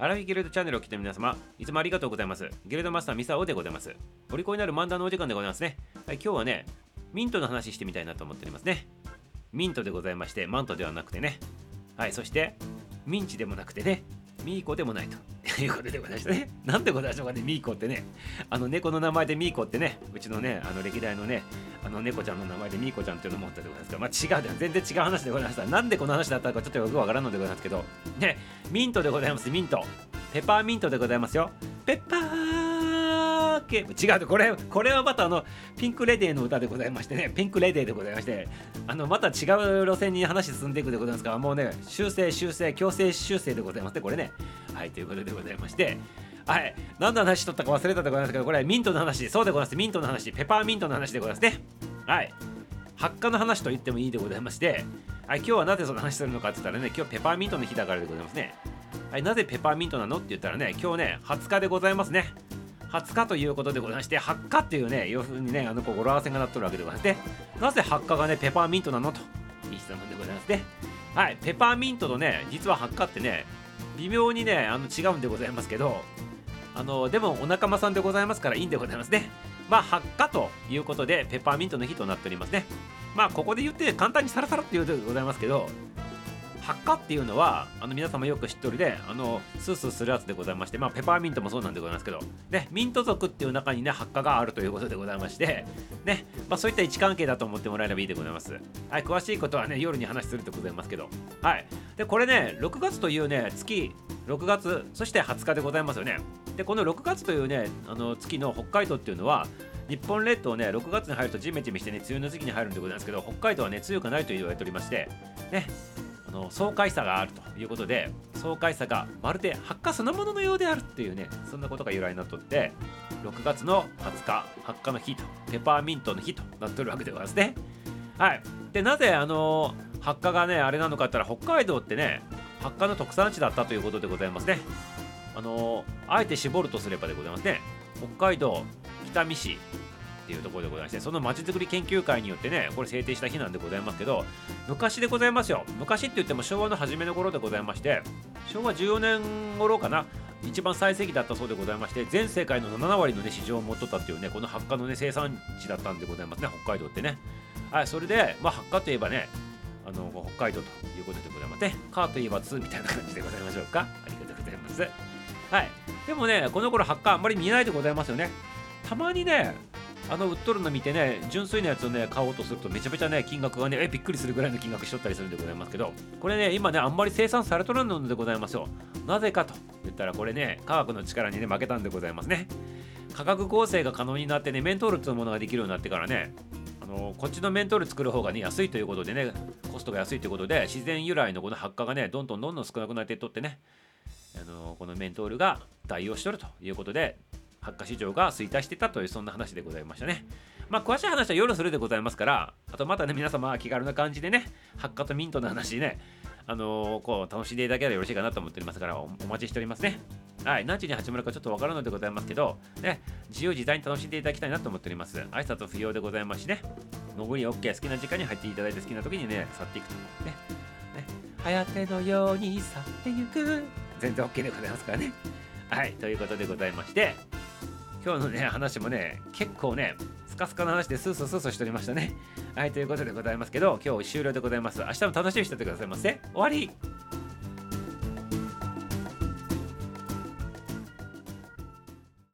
アラフィギルドチャンネルを来た皆様、いつもありがとうございます。ギルドマスターミサオでございます。お利口になる漫談のお時間でございますね。はい、今日はね、ミントの話してみたいなと思っておりますね。ミントでございまして、マントではなくてね。はい、そして、ミンチでもなくてね、ミーコでもないとということでございましたね。なんでございましょうかね、ミーコってね。あの猫の名前でミーコってね、うちのね、あの歴代のね、あの猫ちゃんの名前でミーコちゃんっていうのもあったでございますけど、まあ違うで、全然違う話でございました。なんでこの話だったかちょっとよくわからんのでございますけど、ね、ミントでございます、ミント。ペパーミントでございますよ。ペッパー系違うこれこれはまたあのピンクレディーの歌でございましてね。ピンクレディーでございまして。あのまた違う路線に話進んでいくでございますからもうね修正修正強制修正でございますね。これね。はいということでございまして。はい。何の話しとったか忘れたでございますけどこれミントの話。そうでございます。ミントの話。ペパーミントの話でございますね。はい。発火の話と言ってもいいでございまして、はい、今日はなぜその話するのかって言ったらね今日ペパーミントの日だからでございますね。はい、なぜペパーミントなの？って言ったらね、今日ね、20日でございますね。20日ということでございまして、発火っていうね、要するにね、あの、語呂合わせがなっとるわけでございまして、なぜ発火がね、ペパーミントなのと、いい質問でございますね。はい、ペパーミントとね、実は発火ってね、微妙にね、あの違うんでございますけど、あの、でもお仲間さんでございますからいいんでございますね。まあ、発火ということで、ペパーミントの日となっておりますね。まあ、ここで言って簡単にサラサラって言うでございますけど、発火っていうのはあの皆様よく知っておりであのスースーするやつでございまして、まあ、ペパーミントもそうなんでございますけど、ね、ミント族っていう中にね発火があるということでございまして、ねまあ、そういった位置関係だと思ってもらえればいいでございます。はい、詳しいことはね夜に話するでございますけど、はい、でこれね6月というね月6月そして20日でございますよね。でこの6月というねあの月の北海道っていうのは日本列島ね6月に入るとジメジメしてね梅雨の時期に入るんでございますけど北海道はね強くないと言われておりましてねあの爽快さがあるということで爽快さがまるで発火そのもののようであるっていうねそんなことが由来になっとって6月の20日発火の日とペパーミントの日となってるわけでございますね。はい。でなぜあの発火がねあれなのかって言ったら北海道ってね発火の特産地だったということでございますね。あのあえて絞るとすればでございますね。北海道北見市っていうところでございましてそのまちづくり研究会によってねこれ制定した日なんでございますけど昔でございますよ昔って言っても昭和の初めの頃でございまして昭和14年頃かな一番最盛期だったそうでございまして全世界の7割の、ね、市場を持っとったっていうねこの発火の、ね、生産地だったんでございますね北海道ってねはいそれで、まあ、発火といえばねあの北海道ということでございますね。カーといえば2みたいな感じでございましょうか。ありがとうございます。はい。でもね、この頃発火あんまり見えないでございますよね。たまにね、あの売っとるの見てね純粋なやつをね買おうとするとめちゃめちゃね金額がねえびっくりするぐらいの金額しとったりするんでございますけどこれね今ねあんまり生産されとらんのでございますよ。なぜかと言ったらこれね科学の力にね負けたんでございますね。価格構成が可能になってねメントールというものができるようになってからねあのこっちのメントール作る方がね安いということでねコストが安いということで自然由来のこの発火がねどんどんどんどん少なくなっていっとってねあのこのメントールが代用しとるということで発火市場が衰退してたというそんな話でございましたね。まあ、詳しい話は夜するでございますから、あとまたね、皆様気軽な感じでね、発火とミントの話ね、あのー、こう、楽しんでいただければよろしいかなと思っておりますからお、お待ちしておりますね。はい、何時に始まるかちょっとわからないのでございますけど、ね、自由自在に楽しんでいただきたいなと思っております。挨拶不要でございますしね、途中上り OK、好きな時間に入っていただいて好きな時にね、去っていくと。ね。ね。早手のように去っていく。全然 OK でございますからね。はい、ということでございまして、今日のね、話もね、結構ね、スカスカの話でスースースースーしておりましたね。はい、ということでございますけど、今日終了でございます。明日も楽しみにしててくださいませ。終わり